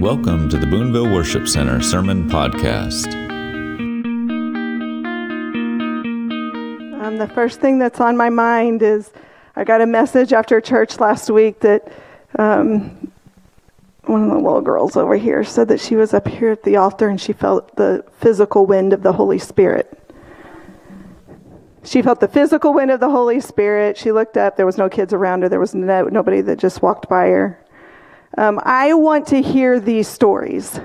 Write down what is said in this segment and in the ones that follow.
Welcome to the Boonville Worship Center Sermon Podcast. Um, the first thing that's on my mind is I got a message after church last week that um, one of the little girls over here said that she was up here at the altar and she felt the physical wind of the Holy Spirit. She felt the physical wind of the Holy Spirit. She looked up. There was no kids around her. There was no, nobody that just walked by her. Um, I want to hear these stories.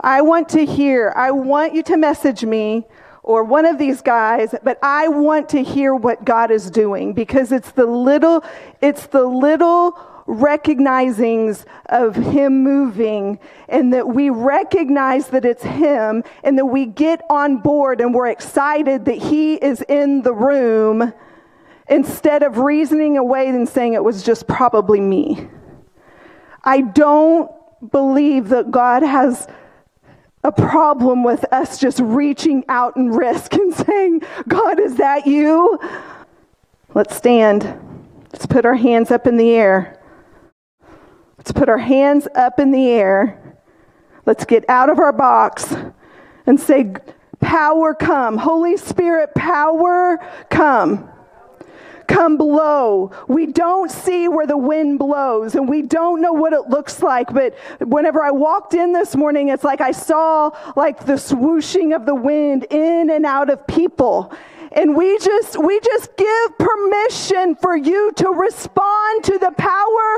I want to hear, I want you to message me or one of these guys, but I want to hear what God is doing because it's the little, it's the little recognizings of Him moving and that we recognize that it's Him and that we get on board and we're excited that He is in the room instead of reasoning away and saying it was just probably me. I don't believe that God has a problem with us just reaching out and risk and saying, God, is that you? Let's stand. Let's put our hands up in the air. Let's put our hands up in the air. Let's get out of our box and say, Power come. Holy Spirit, power come come blow. We don't see where the wind blows and we don't know what it looks like. But whenever I walked in this morning, it's like I saw like the swooshing of the wind in and out of people. And we just we just give permission for you to respond to the power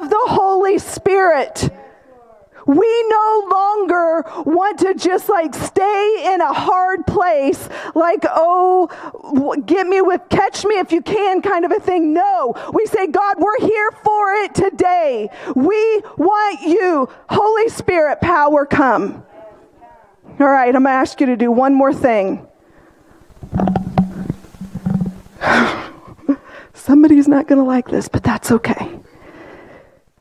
of the Holy Spirit. We no longer want to just like stay in a hard place, like, oh, get me with, catch me if you can kind of a thing. No, we say, God, we're here for it today. We want you, Holy Spirit, power come. All right, I'm going to ask you to do one more thing. Somebody's not going to like this, but that's okay.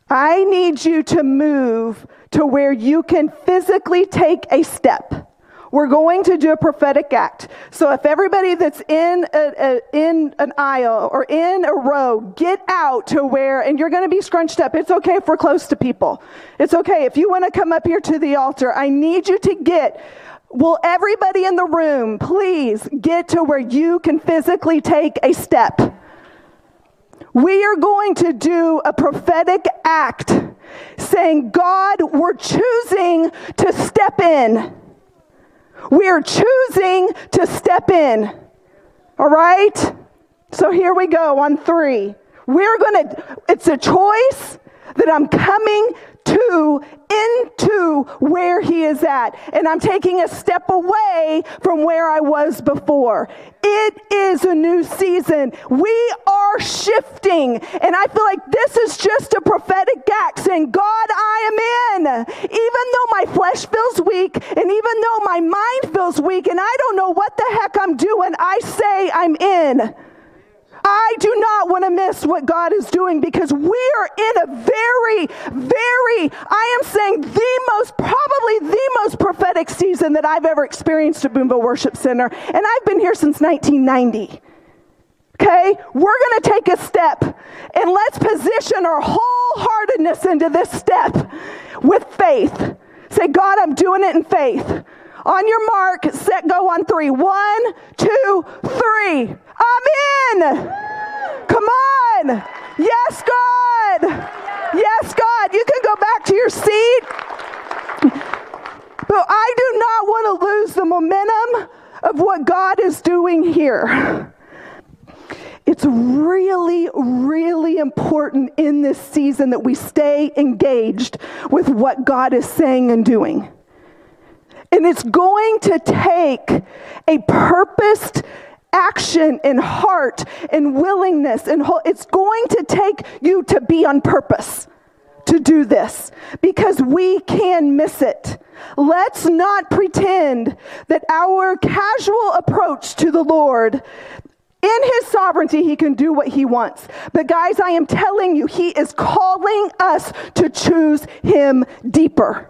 I need you to move to where you can physically take a step. We're going to do a prophetic act. So if everybody that's in a, a, in an aisle or in a row, get out to where, and you're going to be scrunched up. It's okay if we're close to people. It's okay if you want to come up here to the altar. I need you to get. Will everybody in the room please get to where you can physically take a step? We are going to do a prophetic act saying, God, we're choosing to step in. We're choosing to step in. All right? So here we go on three. We're going to, it's a choice that I'm coming to into where he is at. And I'm taking a step away from where I was before. It is a new season. We are shifting. And I feel like this is just a prophetic act saying, God, I am in. Even though my flesh feels weak and even though my mind feels weak and I don't know what the heck I'm doing, I say I'm in. I do not want to miss what God is doing because we are in a very, very, I am saying the most, probably the most prophetic season that I've ever experienced at Boonville Worship Center. And I've been here since 1990. Okay? We're going to take a step and let's position our wholeheartedness into this step with faith. Say, God, I'm doing it in faith. On your mark, set, go on three. One, two, three. I'm in. Come on. Yes, God. Yes, God. You can go back to your seat. But I do not want to lose the momentum of what God is doing here. It's really, really important in this season that we stay engaged with what God is saying and doing. And it's going to take a purposed action and heart and willingness and it's going to take you to be on purpose to do this because we can miss it. Let's not pretend that our casual approach to the Lord in his sovereignty, he can do what he wants. But guys, I am telling you, he is calling us to choose him deeper.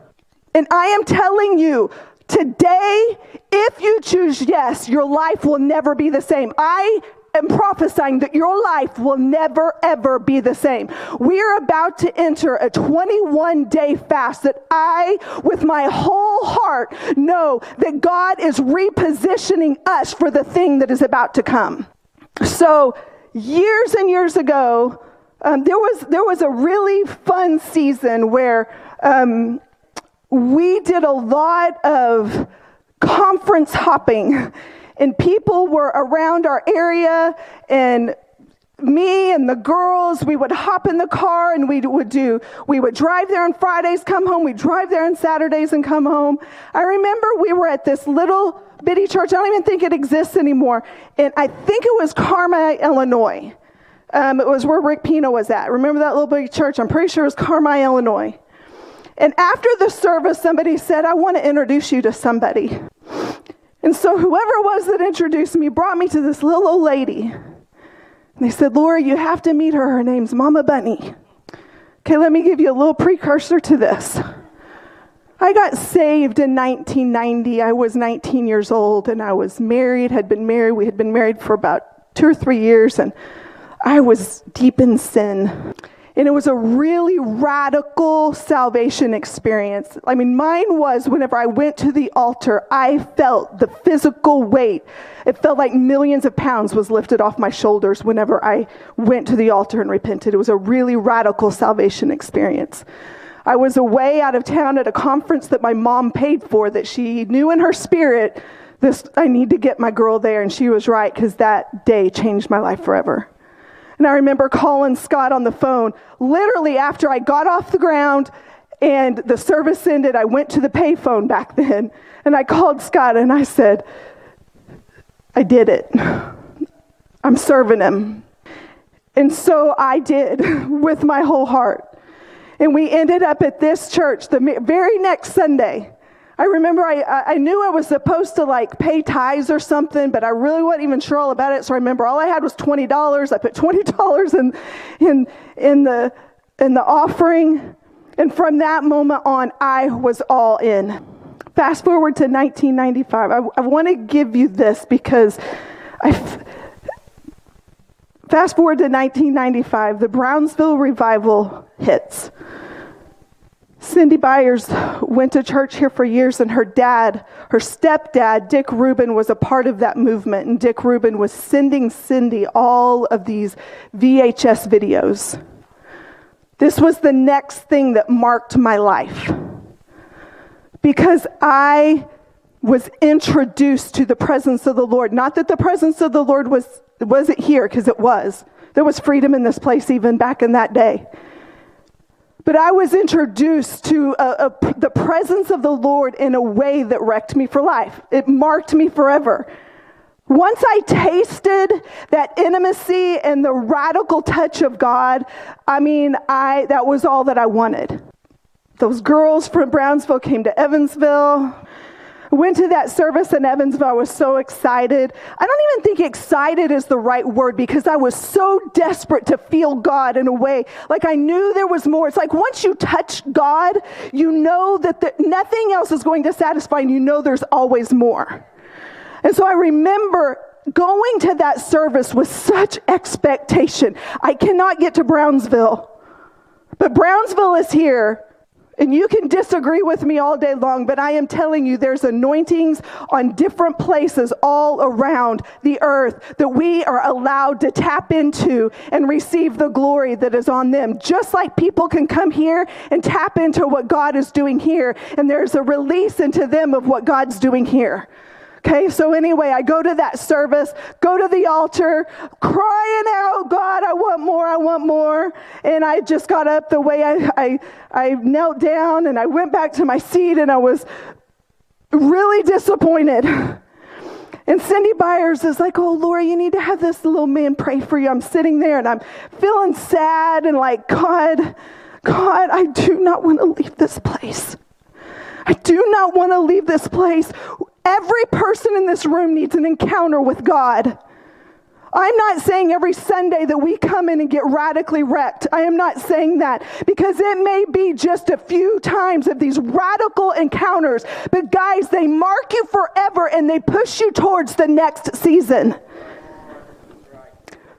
And I am telling you, Today, if you choose yes, your life will never be the same. I am prophesying that your life will never, ever be the same. We are about to enter a 21 day fast that I, with my whole heart, know that God is repositioning us for the thing that is about to come. So, years and years ago, um, there, was, there was a really fun season where um, we did a lot of conference hopping, and people were around our area, and me and the girls, we would hop in the car and we would do, we would drive there on Fridays, come home. We'd drive there on Saturdays and come home. I remember we were at this little bitty church. I don't even think it exists anymore. And I think it was Carmi, Illinois. Um, it was where Rick Pino was at. Remember that little bitty church? I'm pretty sure it was Carmi, Illinois. And after the service, somebody said, I want to introduce you to somebody. And so whoever it was that introduced me brought me to this little old lady. And they said, Lorie, you have to meet her. Her name's Mama Bunny. Okay, let me give you a little precursor to this. I got saved in 1990. I was 19 years old and I was married, had been married. We had been married for about two or three years, and I was deep in sin. And it was a really radical salvation experience. I mean, mine was whenever I went to the altar, I felt the physical weight. It felt like millions of pounds was lifted off my shoulders whenever I went to the altar and repented. It was a really radical salvation experience. I was away out of town at a conference that my mom paid for that she knew in her spirit this I need to get my girl there and she was right cuz that day changed my life forever. And I remember calling Scott on the phone literally after I got off the ground and the service ended. I went to the payphone back then and I called Scott and I said, I did it. I'm serving him. And so I did with my whole heart. And we ended up at this church the very next Sunday. I remember I, I knew I was supposed to like pay tithes or something, but I really wasn't even sure all about it. So I remember all I had was twenty dollars. I put twenty dollars in, in in the in the offering, and from that moment on, I was all in. Fast forward to 1995. I, I want to give you this because I. Fast forward to 1995, the Brownsville revival hits. Cindy Byers went to church here for years, and her dad, her stepdad, Dick Rubin, was a part of that movement. And Dick Rubin was sending Cindy all of these VHS videos. This was the next thing that marked my life because I was introduced to the presence of the Lord. Not that the presence of the Lord was, wasn't here, because it was. There was freedom in this place even back in that day. But I was introduced to a, a, the presence of the Lord in a way that wrecked me for life. It marked me forever. Once I tasted that intimacy and the radical touch of God, I mean, I, that was all that I wanted. Those girls from Brownsville came to Evansville went to that service in Evansville. I was so excited. I don't even think excited is the right word because I was so desperate to feel God in a way. Like I knew there was more. It's like once you touch God, you know that the, nothing else is going to satisfy and you know there's always more. And so I remember going to that service with such expectation. I cannot get to Brownsville, but Brownsville is here. And you can disagree with me all day long, but I am telling you, there's anointings on different places all around the earth that we are allowed to tap into and receive the glory that is on them. Just like people can come here and tap into what God is doing here, and there's a release into them of what God's doing here. Okay, so anyway, I go to that service, go to the altar, crying out, God, I want more, I want more. And I just got up the way I, I, I knelt down and I went back to my seat and I was really disappointed. And Cindy Byers is like, Oh, Lorie, you need to have this little man pray for you. I'm sitting there and I'm feeling sad and like, God, God, I do not want to leave this place. I do not want to leave this place. Every person in this room needs an encounter with God. I'm not saying every Sunday that we come in and get radically wrecked. I am not saying that because it may be just a few times of these radical encounters. But guys, they mark you forever and they push you towards the next season.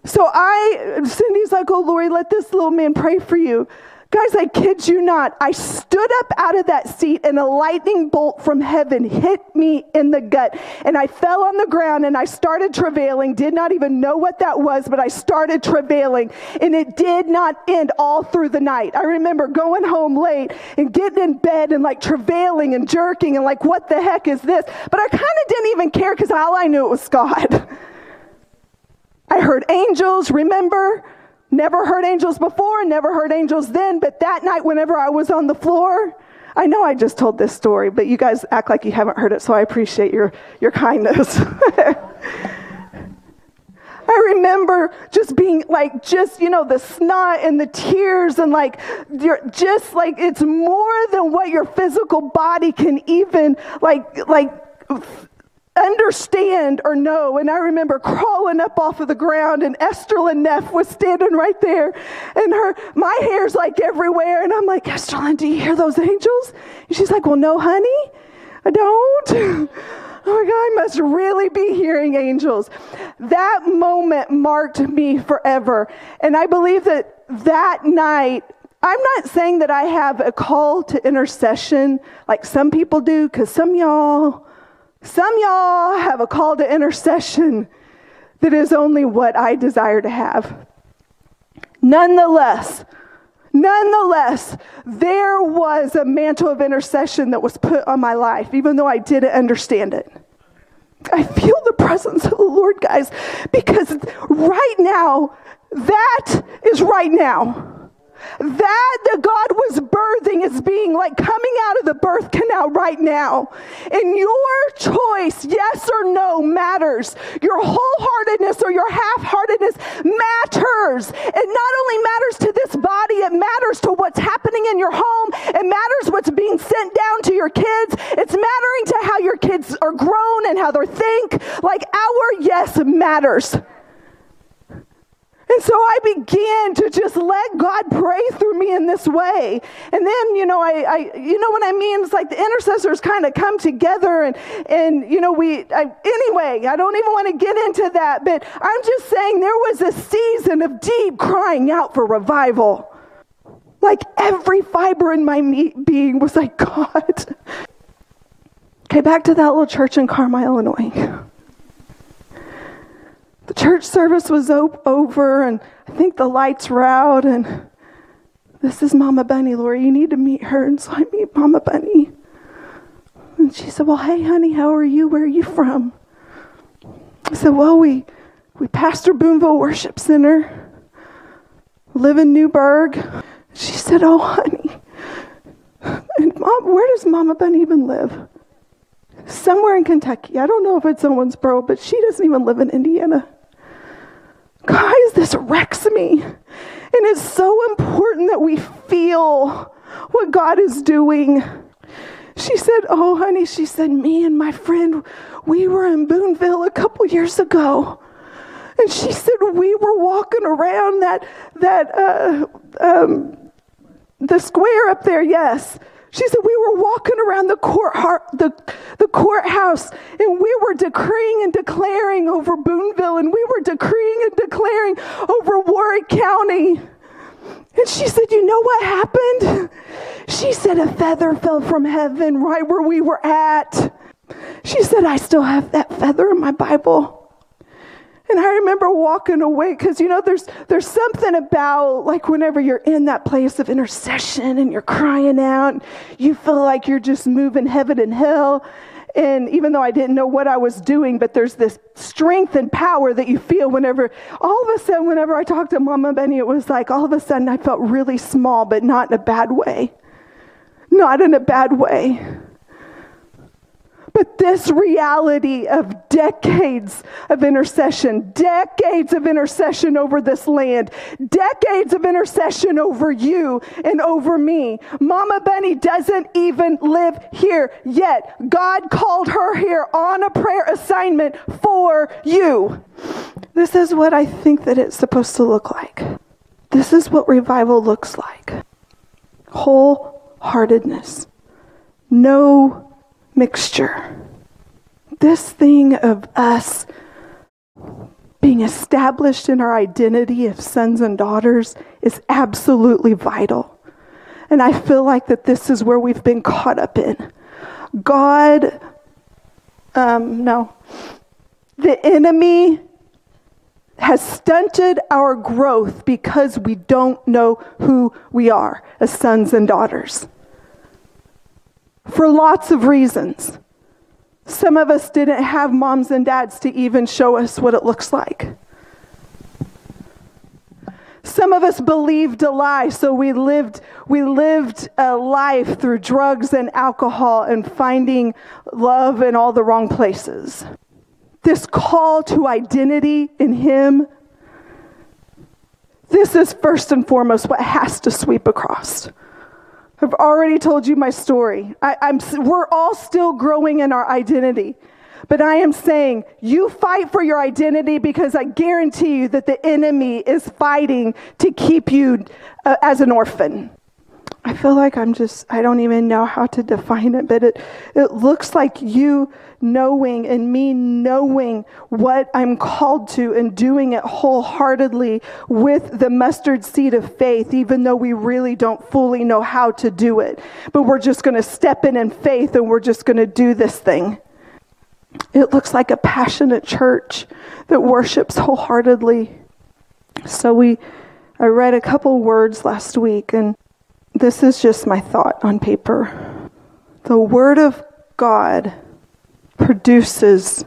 So I, Cindy's like, oh, Lorie, let this little man pray for you. Guys, I kid you not. I stood up out of that seat and a lightning bolt from heaven hit me in the gut. And I fell on the ground and I started travailing. Did not even know what that was, but I started travailing. And it did not end all through the night. I remember going home late and getting in bed and like travailing and jerking and like, what the heck is this? But I kind of didn't even care because all I knew it was God. I heard angels, remember? Never heard angels before, never heard angels then, but that night, whenever I was on the floor, I know I just told this story, but you guys act like you haven't heard it, so I appreciate your, your kindness. I remember just being like, just, you know, the snot and the tears, and like, you're just like, it's more than what your physical body can even, like, like, understand or know. And I remember crawling up off of the ground, and Esther Neff was standing right there, and her my hair's like everywhere, and I'm like, Esther do you hear those angels? And she's like, Well, no, honey, I don't. Oh my God, I must really be hearing angels. That moment marked me forever. And I believe that that night, I'm not saying that I have a call to intercession like some people do, because some y'all, some y'all have a call to intercession that is only what I desire to have. Nonetheless, nonetheless, there was a mantle of intercession that was put on my life, even though I didn't understand it. I feel the presence of the Lord, guys, because right now, that is right now that the God was birthing is being like coming out of the birth canal right now. And your choice, yes or no, matters. Your wholeheartedness or your half heartedness matters. It not only matters to this body, it matters to what's happening in your home. It matters what's being sent down to your kids. It's mattering to how your kids are grown and how they think. Like our yes matters. And so I began to just let God pray through me in this way. And then, you know, I, I you know what I mean? It's like the intercessors kind of come together and, and, you know, we, I, anyway, I don't even want to get into that, but I'm just saying there was a season of deep crying out for revival. Like every fiber in my being was like, God. Okay, back to that little church in Carmi, Illinois the church service was over, and I think the lights were out, and this is Mama Bunny, Lorie. You need to meet her. And so I meet Mama Bunny. And she said, Well, hey, honey, how are you? Where are you from? I said, Well, we, we pastor Boonville Worship Center, live in Newburgh. She said, Oh, honey. And mom, where does Mama Bunny even live? Somewhere in Kentucky. I don't know if it's Owensboro, but she doesn't even live in Indiana. Guys, this wrecks me. And it's so important that we feel what God is doing. She said, Oh, honey, she said, me and my friend, we were in Boonville a couple years ago. And she said, We were walking around that, that, uh, um, the square up there, yes. She said, We were walking around the, court, the, the courthouse and we were decreeing and declaring over Boonville and we were decreeing and declaring over Warrick County. And she said, You know what happened? She said, A feather fell from heaven right where we were at. She said, I still have that feather in my Bible. And I remember walking away because you know there's there's something about like whenever you're in that place of intercession and you're crying out, you feel like you're just moving heaven and hell. And even though I didn't know what I was doing, but there's this strength and power that you feel whenever, all of a sudden, whenever I talked to Mama Bunny, it was like all of a sudden I felt really small, but not in a bad way. Not in a bad way. But this reality of decades of intercession, decades of intercession over this land, decades of intercession over you and over me. Mama Bunny doesn't even live here yet. God called her here on a prayer assignment for you. This is what I think that it's supposed to look like. This is what revival looks like wholeheartedness, no mixture. This thing of us being established in our identity of sons and daughters is absolutely vital. And I feel like that this is where we've been caught up in. God, um, no, the enemy has stunted our growth because we don't know who we are as sons and daughters. For lots of reasons. Some of us didn't have moms and dads to even show us what it looks like. Some of us believed a lie, so we lived, we lived a life through drugs and alcohol and finding love in all the wrong places. This call to identity in Him, this is first and foremost what has to sweep across. I've already told you my story. I, am we're all still growing in our identity. But I am saying you fight for your identity because I guarantee you that the enemy is fighting to keep you uh, as an orphan. I feel like I'm just, I don't even know how to define it, but it, it looks like you knowing and me knowing what I'm called to and doing it wholeheartedly with the mustard seed of faith, even though we really don't fully know how to do it. But we're just going to step in in faith and we're just going to do this thing. It looks like a passionate church that worships wholeheartedly. So we I read a couple words last week and this is just my thought on paper. The word of God produces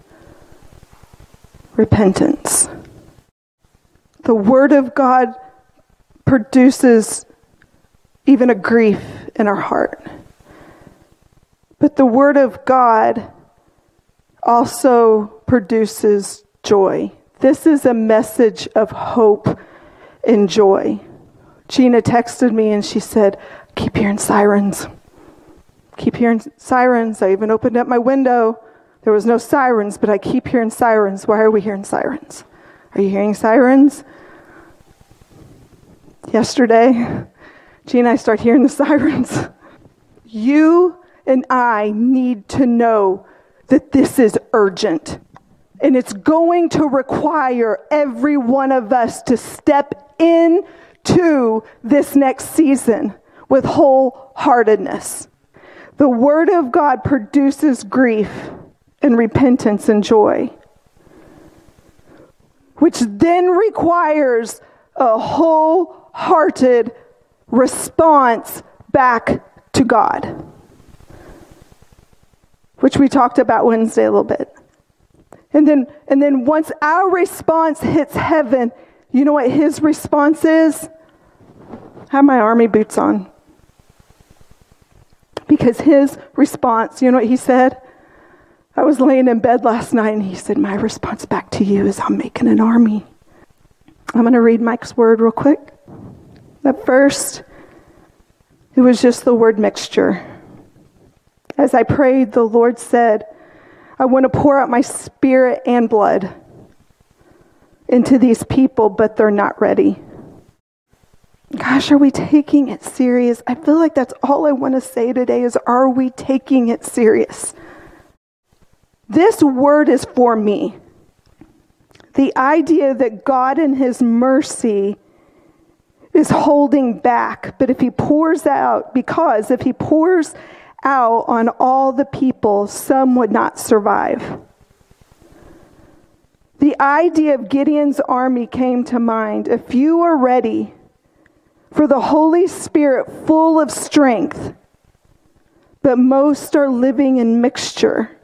repentance. The word of God produces even a grief in our heart. But the word of God also produces joy. This is a message of hope and joy. Gina texted me and she said, Keep hearing sirens. Keep hearing sirens. I even opened up my window. There was no sirens, but I keep hearing sirens. Why are we hearing sirens? Are you hearing sirens? Yesterday, Gene and I start hearing the sirens. You and I need to know that this is urgent. And it's going to require every one of us to step into this next season with wholeheartedness. The Word of God produces grief and repentance and joy, which then requires a wholehearted response back to God which we talked about Wednesday a little bit. And then, and then once our response hits heaven, you know what his response is? I Have my army boots on. Because his response, you know what he said? I was laying in bed last night and he said, My response back to you is I'm making an army. I'm going to read Mike's word real quick. At first, it was just the word mixture. As I prayed, the Lord said, I want to pour out my spirit and blood into these people, but they're not ready. Gosh, are we taking it serious? I feel like that's all I want to say today is are we taking it serious? This word is for me. The idea that God in his mercy is holding back, but if he pours out, because if he pours out on all the people, some would not survive. The idea of Gideon's army came to mind. If you are ready for the Holy Spirit full of strength, but most are living in mixture,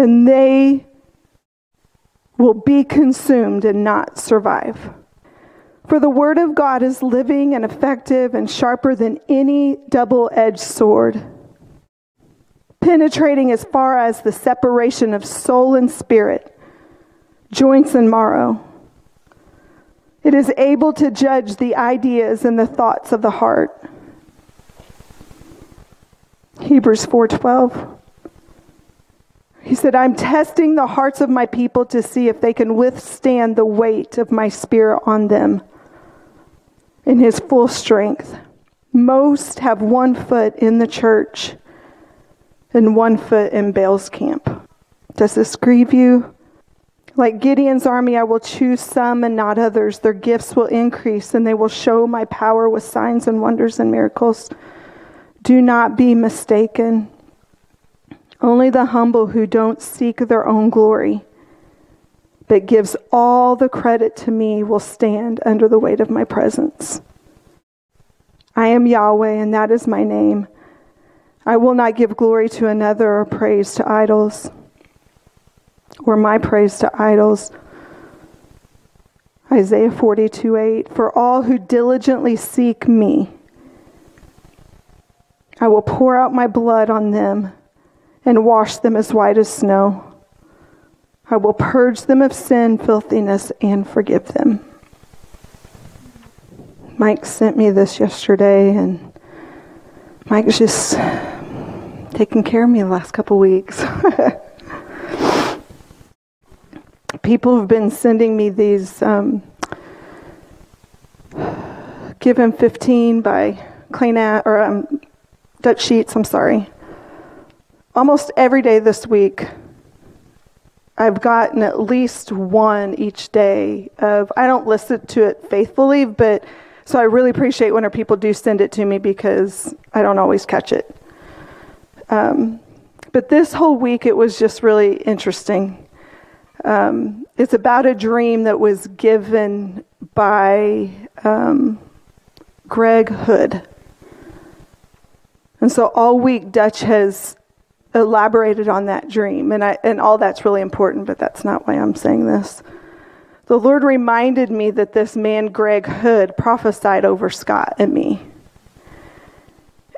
and they will be consumed and not survive. For the word of God is living and effective and sharper than any double edged sword penetrating as far as the separation of soul and spirit, joints and marrow. It is able to judge the ideas and the thoughts of the heart. Hebrews 4:12 He said, "I'm testing the hearts of my people to see if they can withstand the weight of my spirit on them in his full strength. Most have one foot in the church and one foot in Baal's camp. Does this grieve you? Like Gideon's army, I will choose some and not others. Their gifts will increase, and they will show my power with signs and wonders and miracles. Do not be mistaken. Only the humble who don't seek their own glory, but gives all the credit to me, will stand under the weight of my presence. I am Yahweh, and that is my name. I will not give glory to another or praise to idols or my praise to idols. Isaiah 42 8 For all who diligently seek me, I will pour out my blood on them and wash them as white as snow. I will purge them of sin, filthiness, and forgive them. Mike sent me this yesterday, and Mike's just taking care of me the last couple weeks. people have been sending me these um, Give Him 15 by clean or um, dutch sheets i'm sorry almost every day this week i've gotten at least one each day of i don't listen to it faithfully but so i really appreciate when our people do send it to me because i don't always catch it um, but this whole week it was just really interesting um, it's about a dream that was given by um, Greg Hood. And so all week, Dutch has elaborated on that dream. And, I, and all that's really important, but that's not why I'm saying this. The Lord reminded me that this man, Greg Hood, prophesied over Scott and me.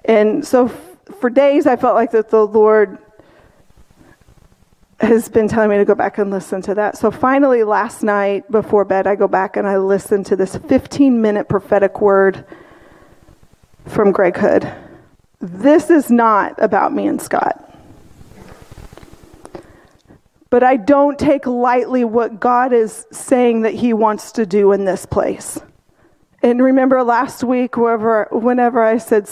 And so f- for days, I felt like that the Lord has been telling me to go back and listen to that. So finally, last night before bed, I go back and I listen to this 15 minute prophetic word from Greg Hood. This is not about me and Scott. But I don't take lightly what God is saying that He wants to do in this place. And remember last week, whenever, whenever I said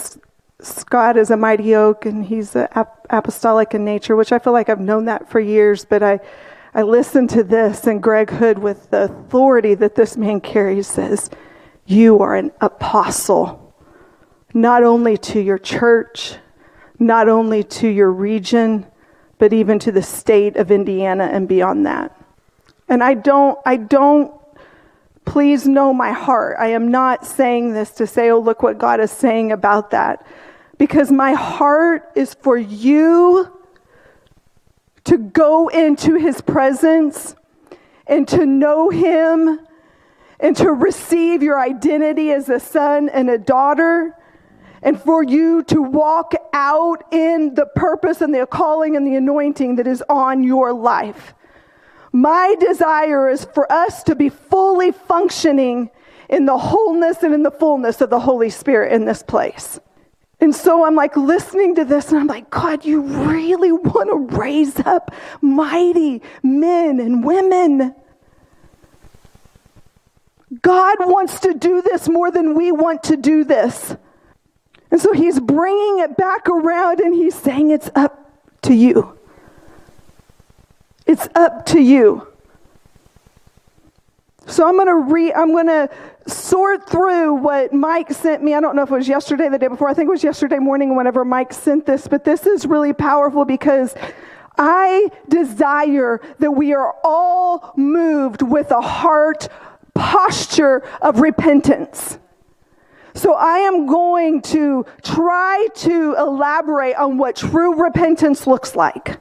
Scott is a mighty oak and he's ap- apostolic in nature, which I feel like I've known that for years, but I, I listened to this and Greg Hood, with the authority that this man carries, says, You are an apostle, not only to your church, not only to your region, but even to the state of Indiana and beyond that. And I don't, I don't please know my heart. I am not saying this to say, oh, look what God is saying about that because my heart is for you to go into his presence and to know him and to receive your identity as a son and a daughter and for you to walk out in the purpose and the calling and the anointing that is on your life. My desire is for us to be fully functioning in the wholeness and in the fullness of the Holy Spirit in this place. And so I'm like listening to this and I'm like, God, you really want to raise up mighty men and women. God wants to do this more than we want to do this. And so he's bringing it back around and he's saying, It's up to you. It's up to you. So I'm going to re I'm going to sort through what Mike sent me. I don't know if it was yesterday, the day before. I think it was yesterday morning whenever Mike sent this, but this is really powerful because I desire that we are all moved with a heart posture of repentance. So I am going to try to elaborate on what true repentance looks like.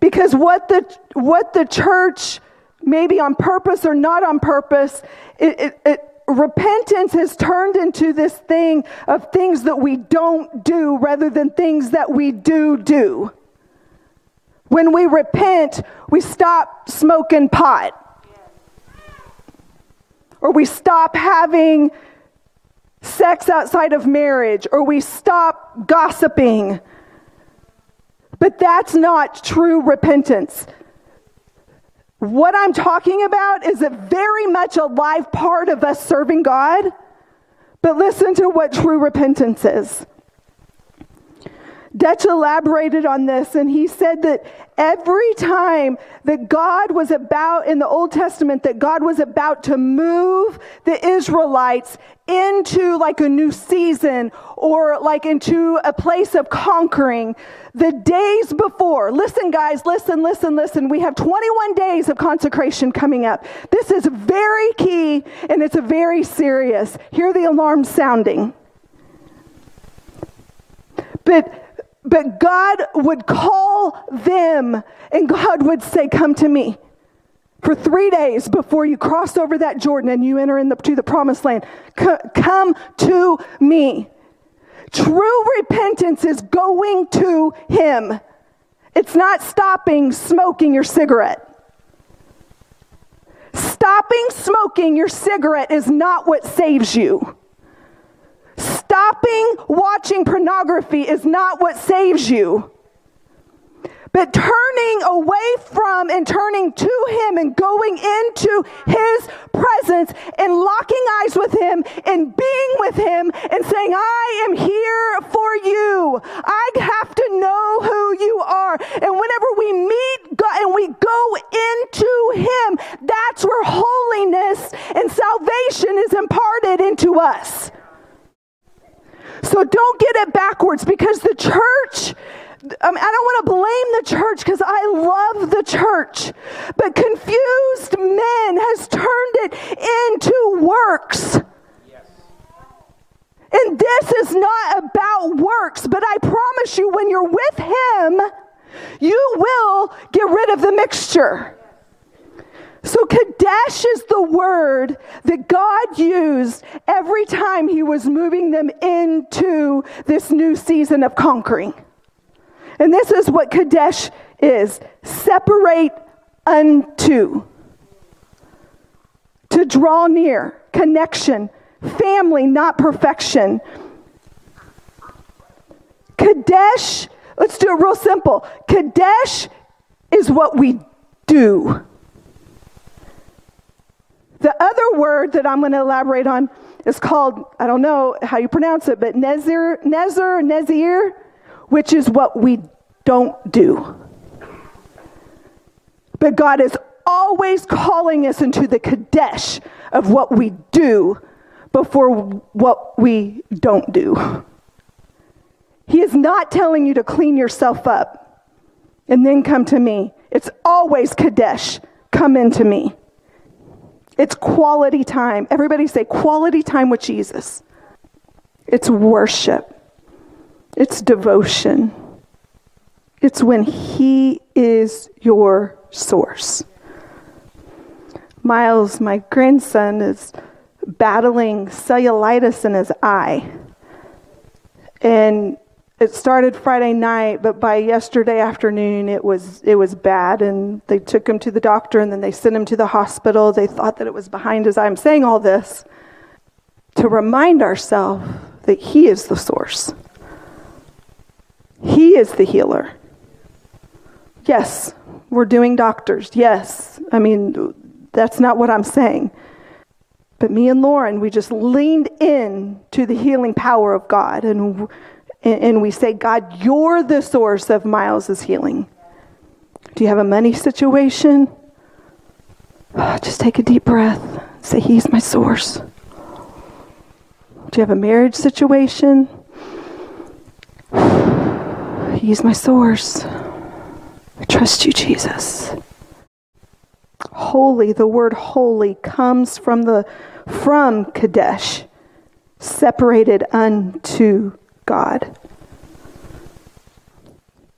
Because what the what the church maybe on purpose or not on purpose, it, it, it, repentance has turned into this thing of things that we don't do rather than things that we do do. When we repent, we stop smoking pot. Or we stop having sex outside of marriage, or we stop gossiping. But that's not true repentance. What I'm talking about is a very much a live part of us serving God. But listen to what true repentance is. Dutch elaborated on this and he said that every time that God was about, in the Old Testament, that God was about to move the Israelites into like a new season or like into a place of conquering, the days before, listen, guys, listen, listen, listen. We have 21 days of consecration coming up. This is very key and it's very serious. Hear the alarm sounding. But but God would call them and God would say, Come to me. For three days before you cross over that Jordan and you enter into the promised land, come to me. True repentance is going to Him. It's not stopping smoking your cigarette. Stopping smoking your cigarette is not what saves you. Stopping watching pornography is not what saves you. But turning away from and turning to Him and going into His presence and locking eyes with Him and being with Him and saying, I am here for you. I have to know who you are. And whenever we meet God and we go into Him, that's where holiness and salvation is imparted into us. So don't get it backwards because the church, I, mean, I don't want to blame the church because I love the church, but confused men has turned it into works. And this is not about works, but I promise you, when you're with Him, you will get rid of the mixture. So, Kadesh is the word that God used every time he was moving them into this new season of conquering. And this is what Kadesh is separate unto, to draw near, connection, family, not perfection. Kadesh, let's do it real simple. Kadesh is what we do. The other word that I'm going to elaborate on is called, I don't know how you pronounce it, but Nezir, Nezir, Nezir, which is what we don't do. But God is always calling us into the Kadesh of what we do before what we don't do. He is not telling you to clean yourself up and then come to me. It's always Kadesh, come into me. It's quality time. Everybody say quality time with Jesus. It's worship. It's devotion. It's when He is your source. Miles, my grandson, is battling cellulitis in his eye. And it started Friday night, but by yesterday afternoon it was it was bad and they took him to the doctor and then they sent him to the hospital. They thought that it was behind his. I'm saying all this to remind ourselves that he is the source. He is the healer. Yes, we're doing doctors. Yes. I mean, that's not what I'm saying. But me and Lauren, we just leaned in to the healing power of God and and, and we say, God, you're the source of Miles's healing. Do you have a money situation? Ah, just take a deep breath. Say, He's my source. Do you have a marriage situation? He's my source. I trust you, Jesus. Holy, the word holy comes from the from Kadesh, separated unto God.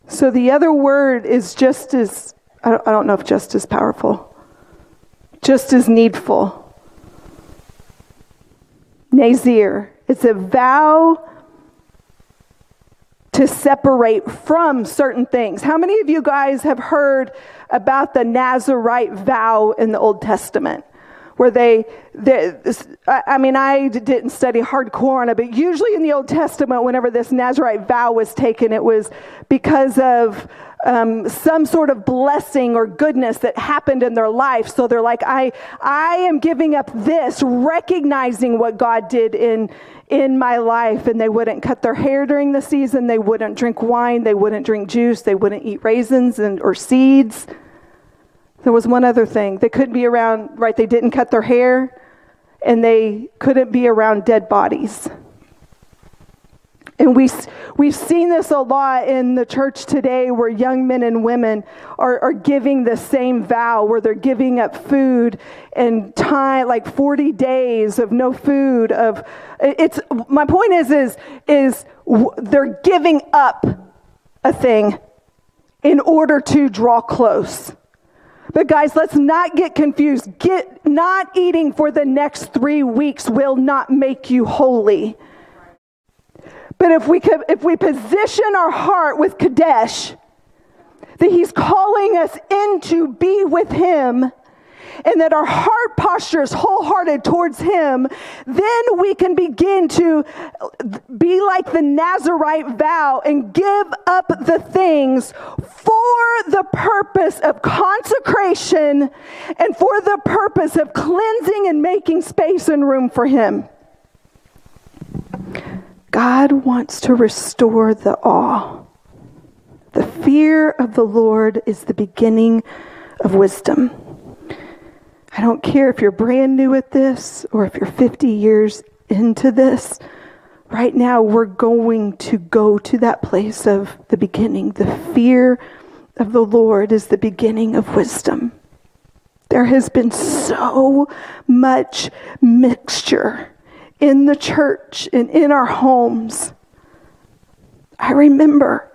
So the other word is just as, I don't, I don't know if just as powerful, just as needful. Nazir. It's a vow to separate from certain things. How many of you guys have heard about the Nazarite vow in the Old Testament? Where they, they I mean, I didn't study hardcore on it, but usually in the Old Testament, whenever this Nazarite vow was taken, it was because of um, some sort of blessing or goodness that happened in their life. So they're like, I, I am giving up this, recognizing what God did in, in my life. And they wouldn't cut their hair during the season. They wouldn't drink wine. They wouldn't drink juice. They wouldn't eat raisins and, or seeds. There was one other thing. They couldn't be around, right? They didn't cut their hair and they couldn't be around dead bodies. And we, we've seen this a lot in the church today where young men and women are, are giving the same vow, where they're giving up food and time, like 40 days of no food. Of it's My point is, is, is they're giving up a thing in order to draw close. But guys, let's not get confused. Get not eating for the next three weeks will not make you holy. But if we, could, if we position our heart with Kadesh, that He's calling us in to be with Him, and that our heart posture is wholehearted towards Him, then we can begin to be like the Nazarite vow and give up the things for the purpose of consecration and for the purpose of cleansing and making space and room for Him. God wants to restore the awe. The fear of the Lord is the beginning of wisdom. I don't care if you're brand new at this or if you're 50 years into this. Right now, we're going to go to that place of the beginning. The fear of the Lord is the beginning of wisdom. There has been so much mixture in the church and in our homes. I remember,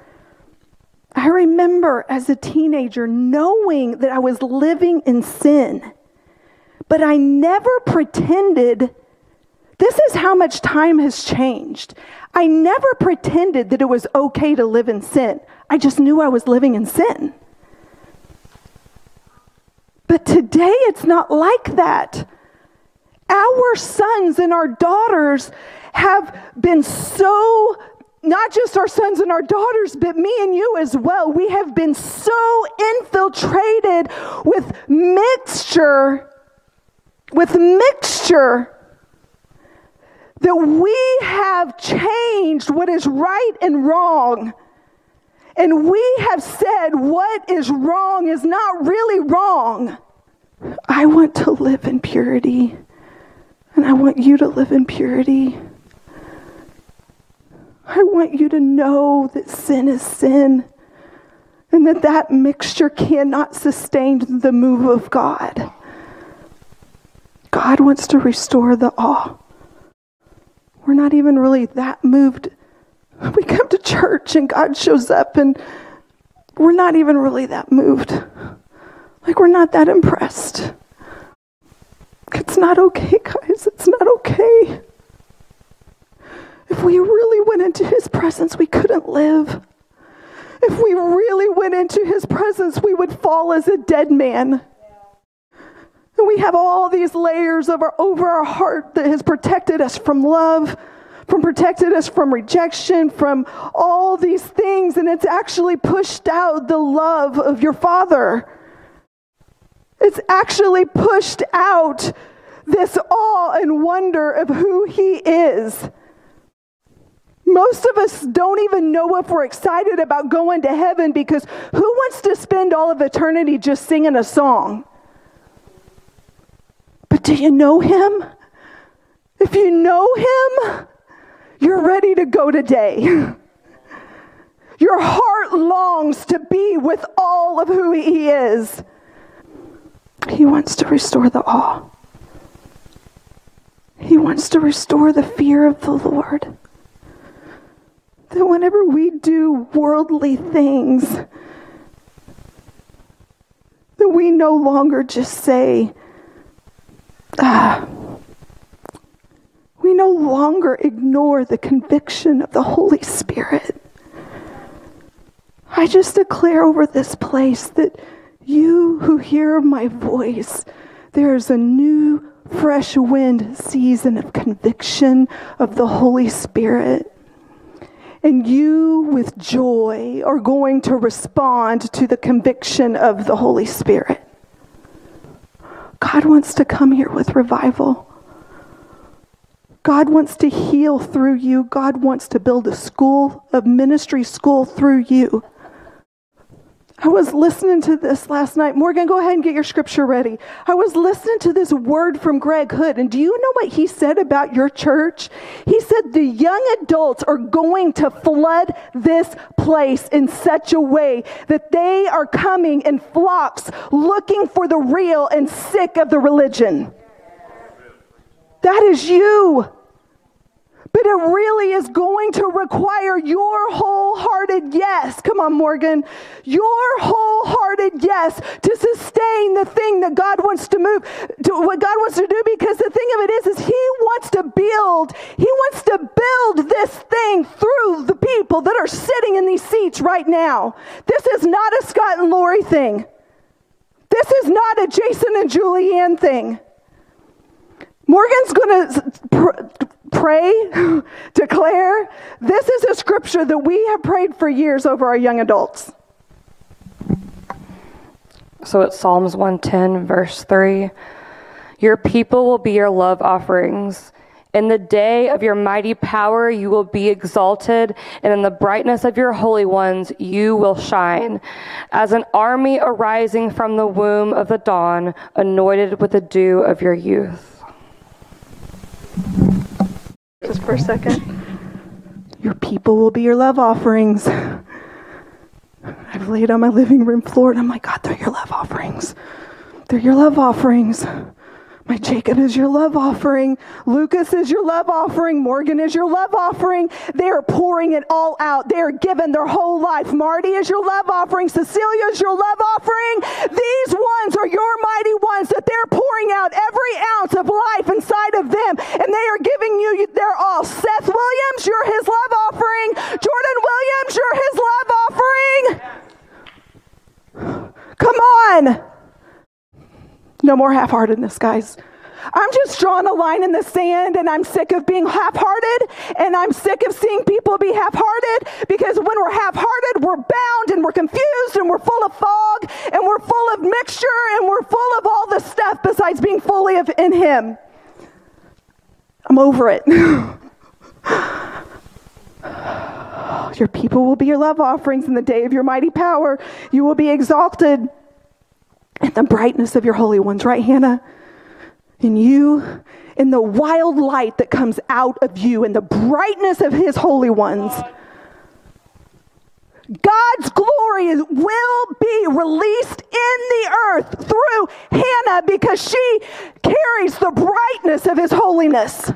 I remember as a teenager knowing that I was living in sin, but I never pretended. This is how much time has changed. I never pretended that it was okay to live in sin. I just knew I was living in sin. But today it's not like that. Our sons and our daughters have been so, not just our sons and our daughters, but me and you as well. We have been so infiltrated with mixture, with mixture, that we have changed what is right and wrong. And we have said what is wrong is not really wrong. I want to live in purity. And I want you to live in purity. I want you to know that sin is sin and that that mixture cannot sustain the move of God. God wants to restore the awe. We're not even really that moved. We come to church and God shows up and we're not even really that moved. Like we're not that impressed. It's not okay, guys. It's not okay. If we really went into his presence, we couldn't live. If we really went into his presence, we would fall as a dead man. And we have all these layers of our, over our heart that has protected us from love, from protected us from rejection, from all these things, and it's actually pushed out the love of your Father. It's actually pushed out this awe and wonder of who He is. Most of us don't even know if we're excited about going to heaven because who wants to spend all of eternity just singing a song? But do you know Him? If you know Him, you're ready to go today. Your heart longs to be with all of who He is. He wants to restore the awe. He wants to restore the fear of the Lord. That whenever we do worldly things, that we no longer just say, ah, we no longer ignore the conviction of the Holy Spirit. I just declare over this place that you who hear my voice, there is a new fresh wind season of conviction of the Holy Spirit. And you, with joy, are going to respond to the conviction of the Holy Spirit. God wants to come here with revival. God wants to heal through you. God wants to build a school, a ministry school through you. I was listening to this last night. Morgan, go ahead and get your scripture ready. I was listening to this word from Greg Hood, and do you know what he said about your church? He said the young adults are going to flood this place in such a way that they are coming in flocks looking for the real and sick of the religion. That is you. But it really is going to require your wholehearted yes. Come on, Morgan. Your wholehearted yes to sustain the thing that God wants to move, to what God wants to do, because the thing of it is, is He wants to build, He wants to build this thing through the people that are sitting in these seats right now. This is not a Scott and Lorie thing. This is not a Jason and Julianne thing. Morgan's going to pray, declare. This is a scripture that we have prayed for years over our young adults. So it's Psalms 110, verse 3. Your people will be your love offerings. In the day of your mighty power, you will be exalted, and in the brightness of your holy ones, you will shine. As an army arising from the womb of the dawn, anointed with the dew of your youth. Just for a second. Your people will be your love offerings. I've laid on my living room floor and I'm like, God, they're your love offerings. They're your love offerings. My Jacob is your love offering. Lucas is your love offering. Morgan is your love offering. They are pouring it all out. They are giving their whole life. Marty is your love offering. Cecilia is your love offering. These ones are your mighty ones that they're pouring out every ounce of life inside of them. And they are giving you their all. Seth Williams, you're his love offering. Jordan Williams, you're his love offering. Come on. No more half heartedness, guys. I'm just drawing a line in the sand and I'm sick of being half hearted and I'm sick of seeing people be half hearted because when we're half hearted, we're bound and we're confused and we're full of fog and we're full of mixture and we're full of all the stuff besides being fully of, in Him. I'm over it. your people will be your love offerings in the day of your mighty power. You will be exalted in the brightness of your holy ones, right, Hannah? In you, in the wild light that comes out of you, in the brightness of his holy ones. God's glory will be released in the earth through Hannah because she carries the brightness of his holiness.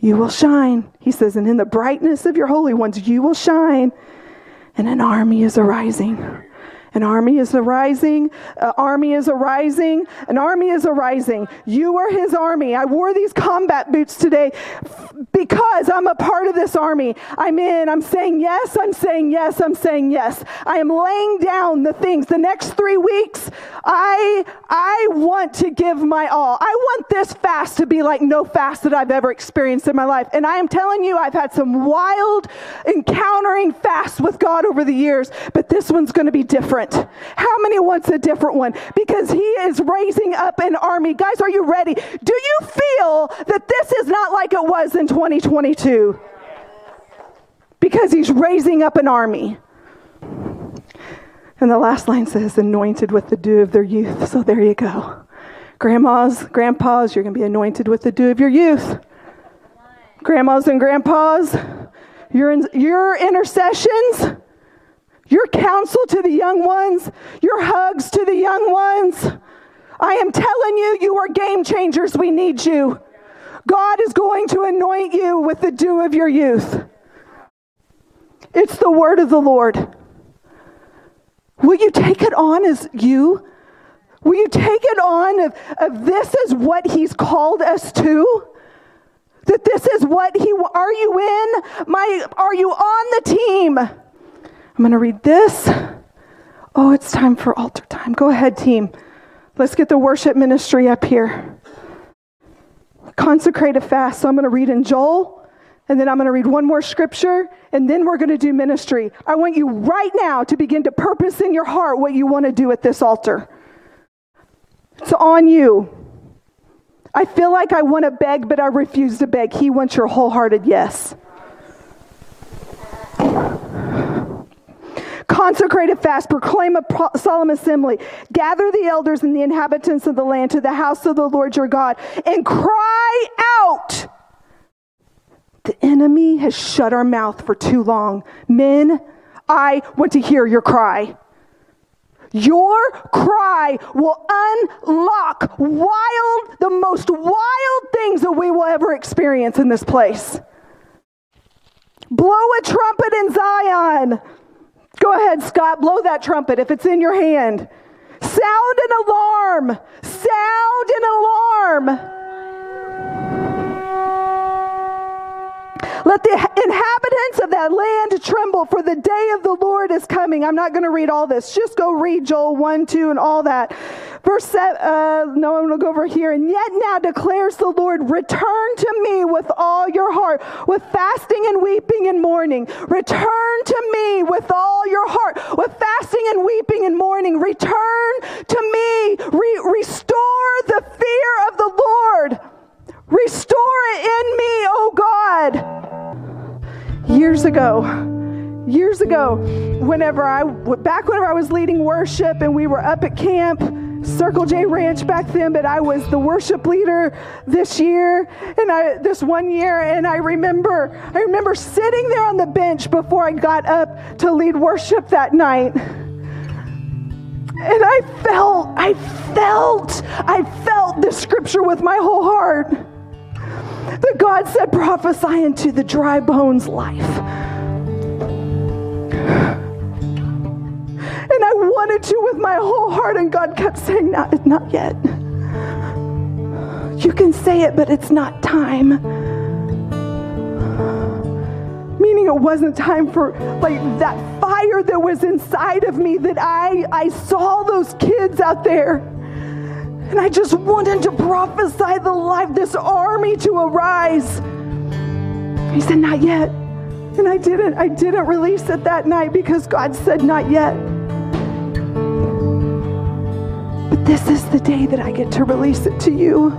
You will shine, he says, and in the brightness of your holy ones, you will shine and an army is arising. An army is arising. An army is arising. An army is arising. You are his army. I wore these combat boots today because I'm a part of this army. I'm in. I'm saying yes. I'm saying yes. I'm saying yes. I am laying down the things. The next three weeks, I I want to give my all. I want this fast to be like no fast that I've ever experienced in my life. And I am telling you, I've had some wild encountering fasts with God over the years, but this one's going to be different different? How many wants a different one? Because he is raising up an army. Guys, are you ready? Do you feel that this is not like it was in 2022? Because he's raising up an army. And the last line says, anointed with the dew of their youth. So there you go. Grandmas, grandpas, you're going to be anointed with the dew of your youth. Grandmas and grandpas, your, your intercessions your counsel to the young ones, your hugs to the young ones. I am telling you, you are game changers. We need you. God is going to anoint you with the dew of your youth. It's the word of the Lord. Will you take it on as you? Will you take it on of, of this is what he's called us to? That this is what he are you in? My are you on the team? I'm going to read this. Oh, it's time for altar time. Go ahead, team. Let's get the worship ministry up here. Consecrate a fast. So I'm going to read in Joel. And then I'm going to read one more scripture, and then we're going to do ministry. I want you right now to begin to purpose in your heart what you want to do at this altar. It's on you. I feel like I want to beg, but I refuse to beg. He wants your wholehearted yes. Consecrate a fast, proclaim a solemn assembly, gather the elders and the inhabitants of the land to the house of the Lord your God, and cry out. The enemy has shut our mouth for too long. Men, I want to hear your cry. Your cry will unlock wild, the most wild things that we will ever experience in this place. Blow a trumpet in Zion. Go ahead, Scott, blow that trumpet if it's in your hand. Sound an alarm. Sound an alarm. Let the inhabitants of that land tremble, for the day of the Lord is coming. I'm not going to read all this. Just go read Joel 1, 2, and all that. Verse 7, uh, no, I'm going to go over here. And yet now declares the Lord, return to me with all your heart, with fasting and weeping and mourning. Return to me with all your heart, with fasting and weeping and mourning. Return to me. Re- restore the fear of the Lord. Restore it in me, oh God years ago years ago whenever i back whenever i was leading worship and we were up at camp circle j ranch back then but i was the worship leader this year and i this one year and i remember i remember sitting there on the bench before i got up to lead worship that night and i felt i felt i felt the scripture with my whole heart that God said, prophesy into the dry bones life. And I wanted to with my whole heart, and God kept saying, Not, not yet. You can say it, but it's not time. Meaning it wasn't time for like that fire that was inside of me that I I saw those kids out there and I just wanted to prophesy the life, this army to arise. He said, Not yet. And I didn't. I didn't release it that night because God said, Not yet. This is the day that I get to release it to you.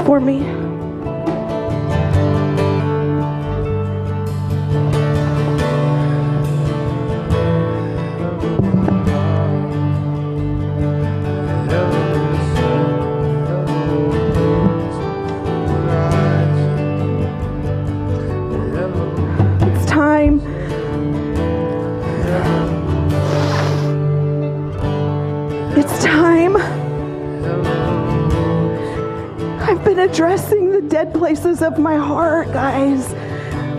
For me. Places of my heart, guys?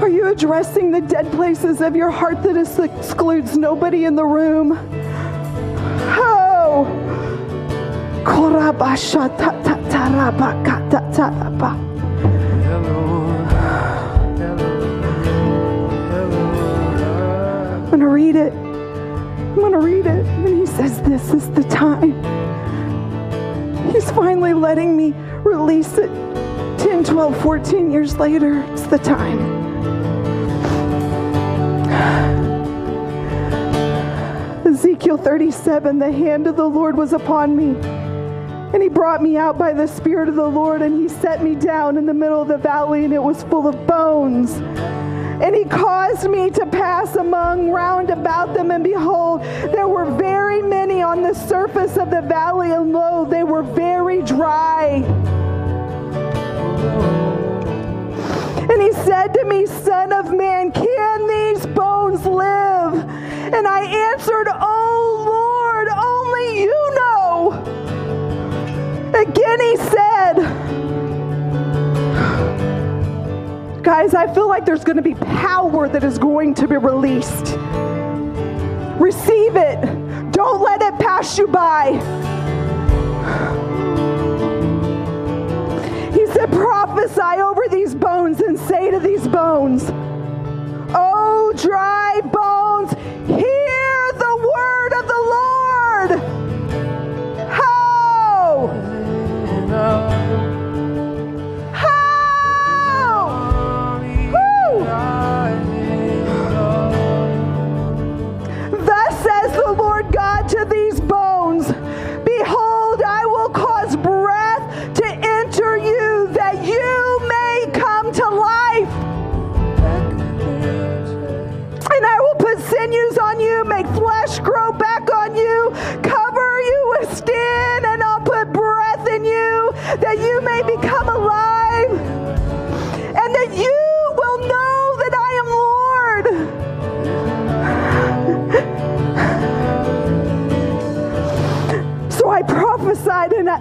Are you addressing the dead places of your heart that excludes nobody in the room? Oh. I'm going to read it. I'm going to read it. And he says, This is the time. He's finally letting me release it 10, 12, 14 years later. It's the time. Ezekiel 37 The hand of the Lord was upon me. And he brought me out by the Spirit of the Lord, and he set me down in the middle of the valley, and it was full of bones. And he caused me to pass among round about them, and behold, there were very many on the surface of the valley, and lo, they were very dry. Me, Son of man, can these bones live? And I answered, Oh Lord, only you know. Again he said, Guys, I feel like there's going to be power that is going to be released. Receive it. Don't let it pass you by. He said, prophesy over these bones and say to these bones, Oh, dry bones,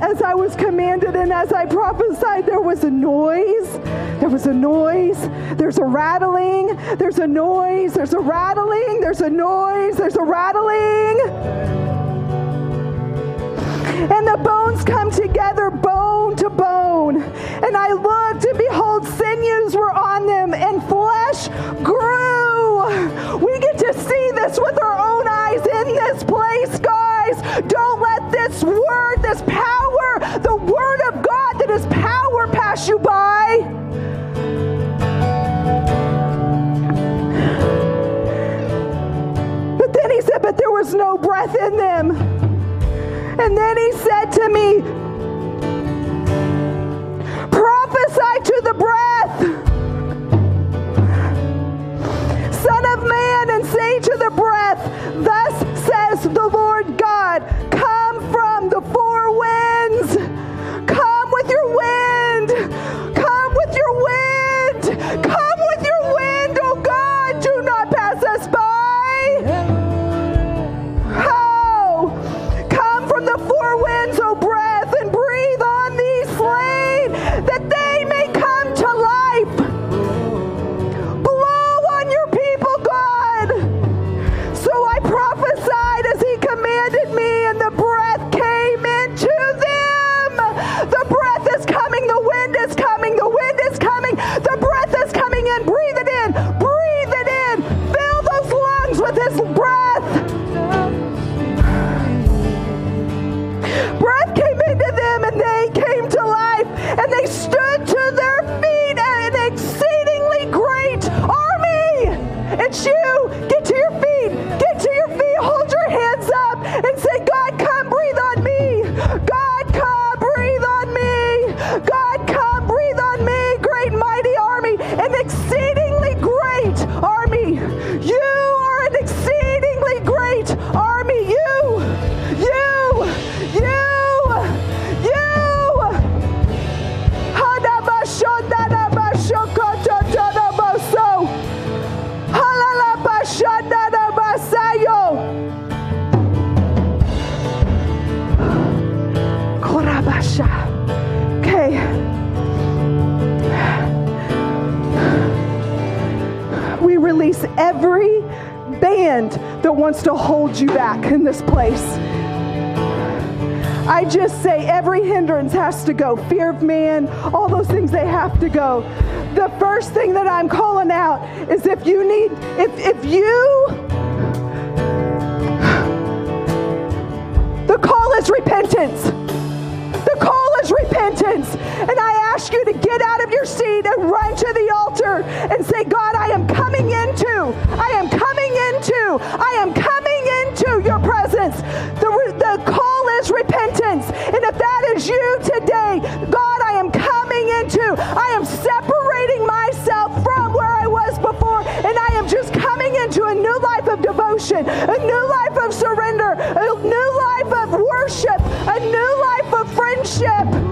as I was commanded, and as I prophesied, there was a noise. There was a noise. There's a rattling. There's a noise. There's a rattling. There's a noise. There's a rattling. And the bones come together, bone to bone. And I looked, and behold, sinews were on them, and flesh grew. We get to see this with our own eyes in this place, Don't let this word, this power, the word of God Every band that wants to hold you back in this place. I just say every hindrance has to go. Fear of man, all those things, they have to go. The first thing that I'm calling out is if you need, if, if you, the call is repentance. The call is repentance. And I ask you to get out of your seat and run to the altar and say, God, I am coming into, I am coming into, I am coming into your presence. The, the call is repentance. And if that is you today, God, I am coming into, I am separating myself from where I was before, and I am just coming into a new life of devotion, a new life of surrender, a new life of worship, a new life of friendship.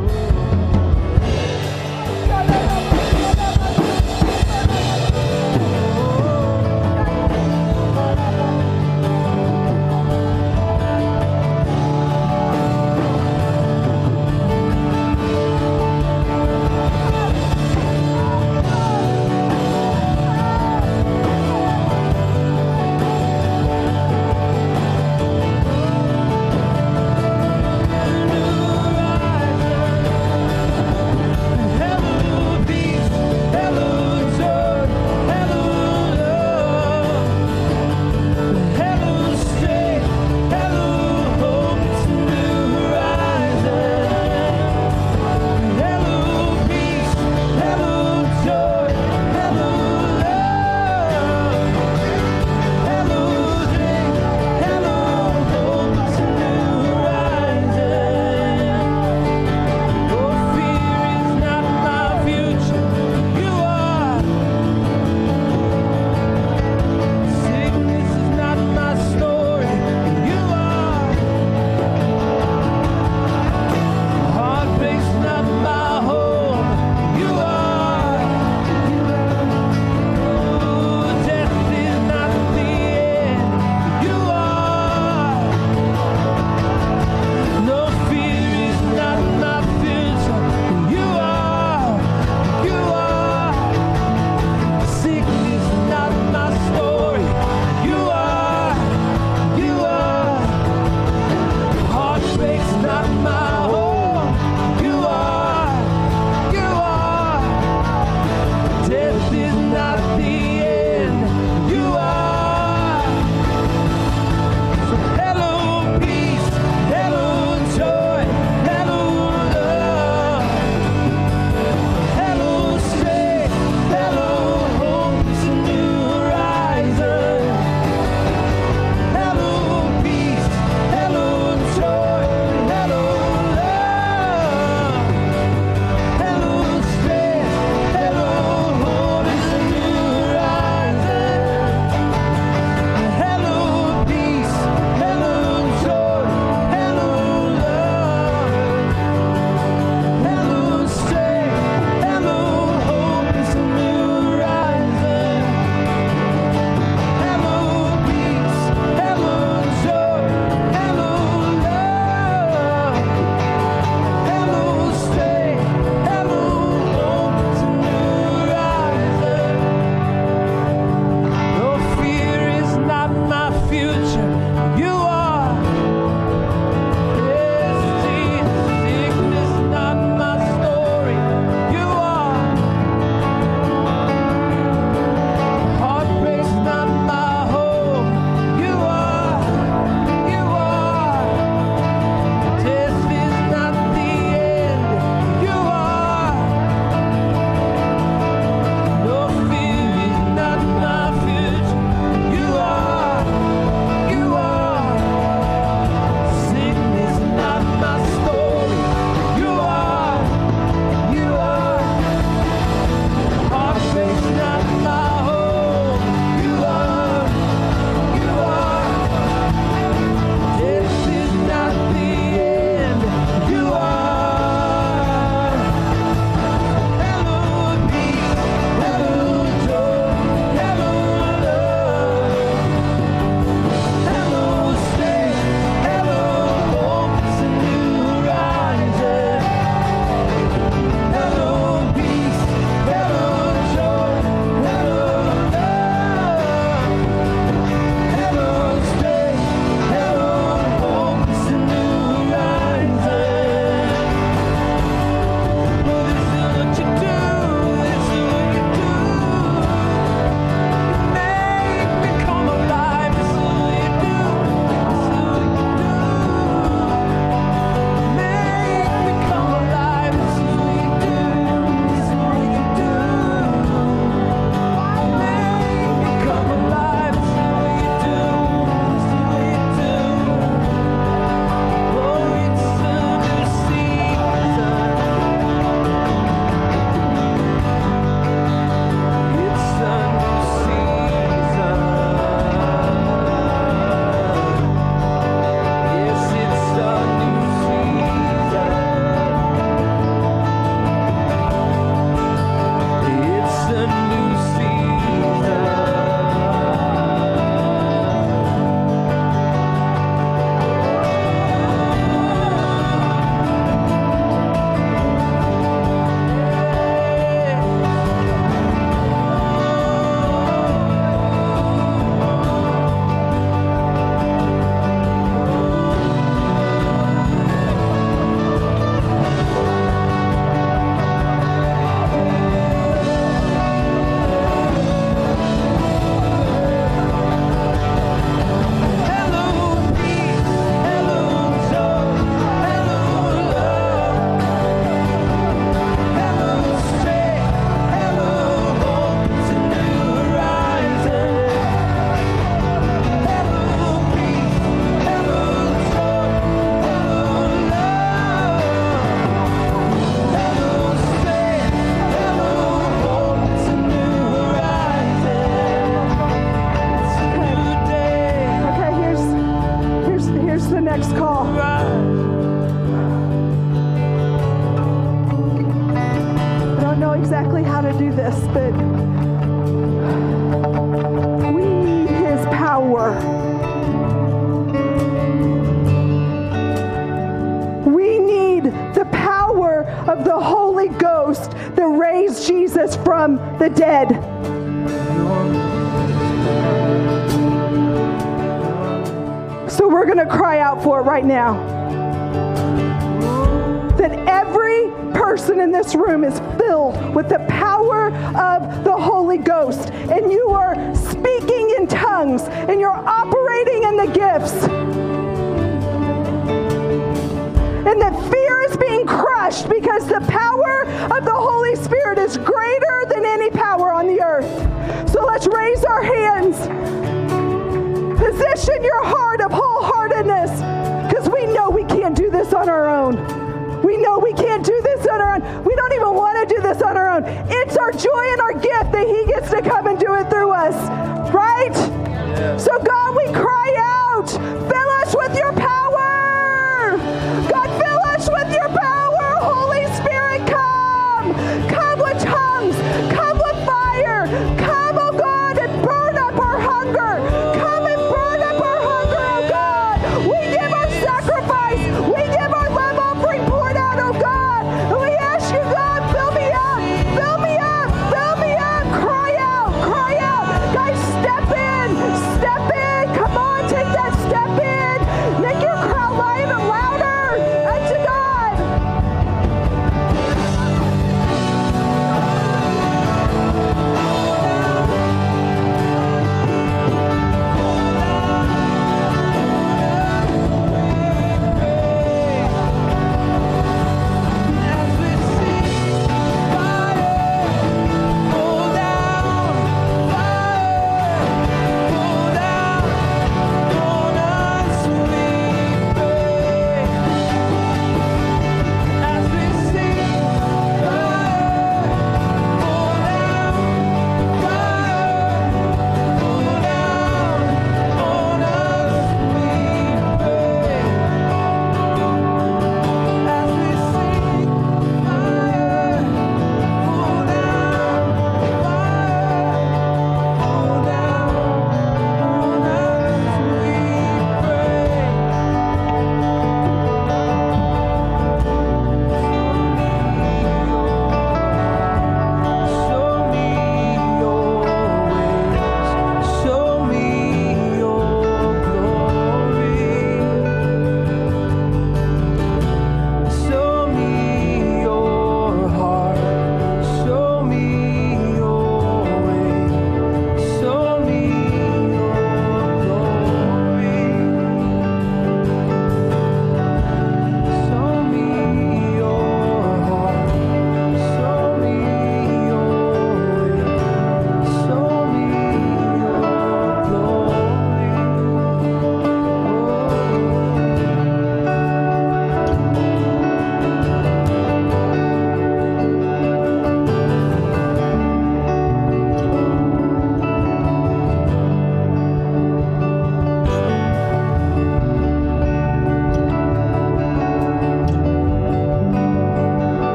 our joy and our gift that He gets to come and do it through us, right? Yeah. So, God, we cry out, fill us with your power. God, fill us with your power.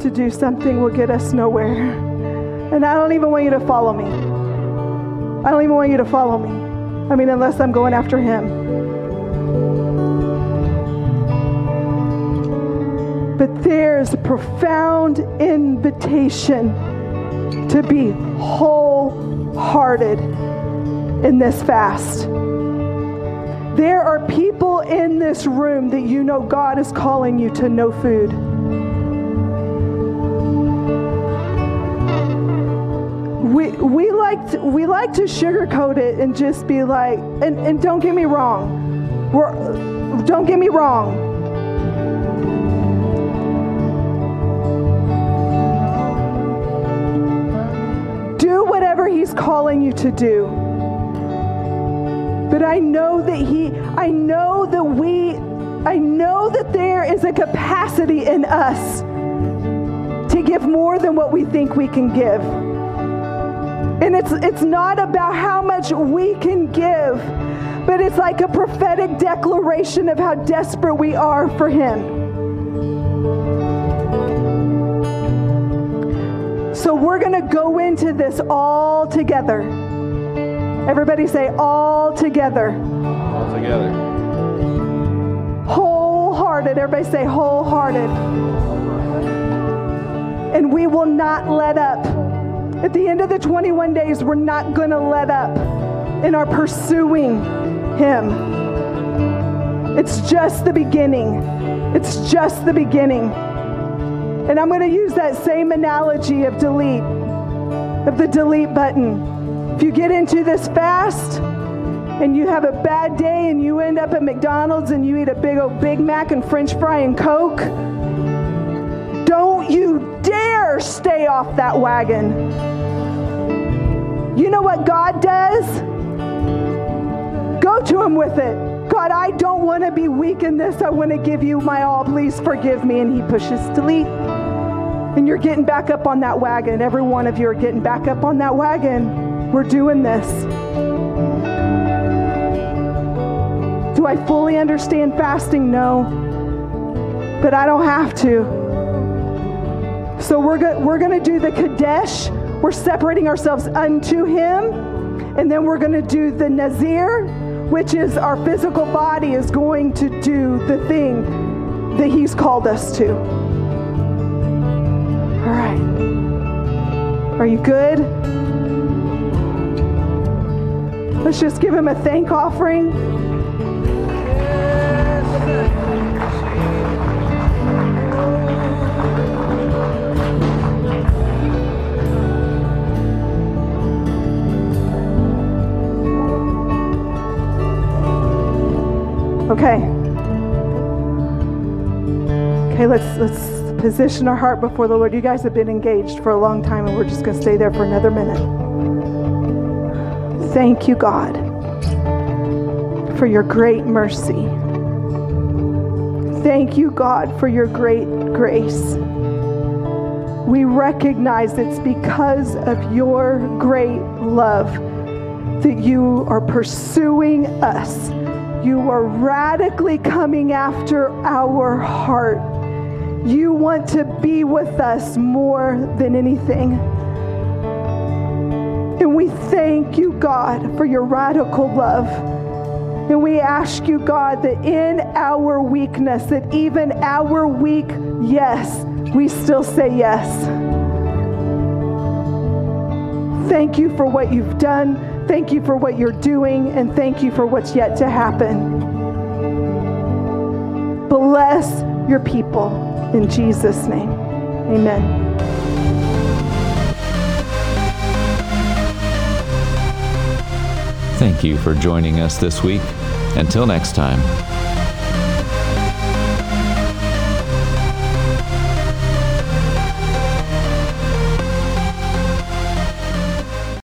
to do something will get us nowhere. And I don't even want you to follow me. I don't even want you to follow me. I mean, unless I'm going after him. But there's a profound invitation to be wholehearted in this fast. There are people in this room that you know God is calling you to no food. We we like to, we like to sugarcoat it and just be like and, and don't get me wrong. We're don't get me wrong. Do whatever he's calling you to do. But i know that he i know that we i know that there is a capacity in us to give more than what we think we can give and it's it's not about how much we can give, but it's like a prophetic declaration of how desperate we are for him. So we're going to go into this all together. Everybody say all together. All together. Wholehearted. Everybody say wholehearted. And we will not let up. At the end of the 21 days, we're not going to let up in our pursuing Him. It's just the beginning. It's just the beginning. And I'm going to use that same analogy of delete, of the delete button. If you get into this fast and you have a bad day and you end up at McDonald's and you eat a big old Big Mac and French fry and Coke, don't you dare stay off that wagon. You know what God does? Go to Him with it. God, I don't want to be weak in this. I want to give you my all. Please forgive me. And He pushes delete. And you're getting back up on that wagon. Every one of you are getting back up on that wagon. We're doing this. Do I fully understand fasting? No. But I don't have to. So we're go- we're going to do the Kadesh. We're separating ourselves unto Him. And then we're going to do the Nazir, which is our physical body is going to do the thing that He's called us to. All right. Are you good? Let's just give Him a thank offering. Okay. Okay, let's let's position our heart before the Lord. You guys have been engaged for a long time and we're just going to stay there for another minute. Thank you, God, for your great mercy. Thank you, God, for your great grace. We recognize it's because of your great love that you are pursuing us. You are radically coming after our heart. You want to be with us more than anything. And we thank you, God, for your radical love. And we ask you, God, that in our weakness, that even our weak yes, we still say yes. Thank you for what you've done. Thank you for what you're doing. And thank you for what's yet to happen. Bless your people in Jesus' name. Amen. Thank you for joining us this week. Until next time.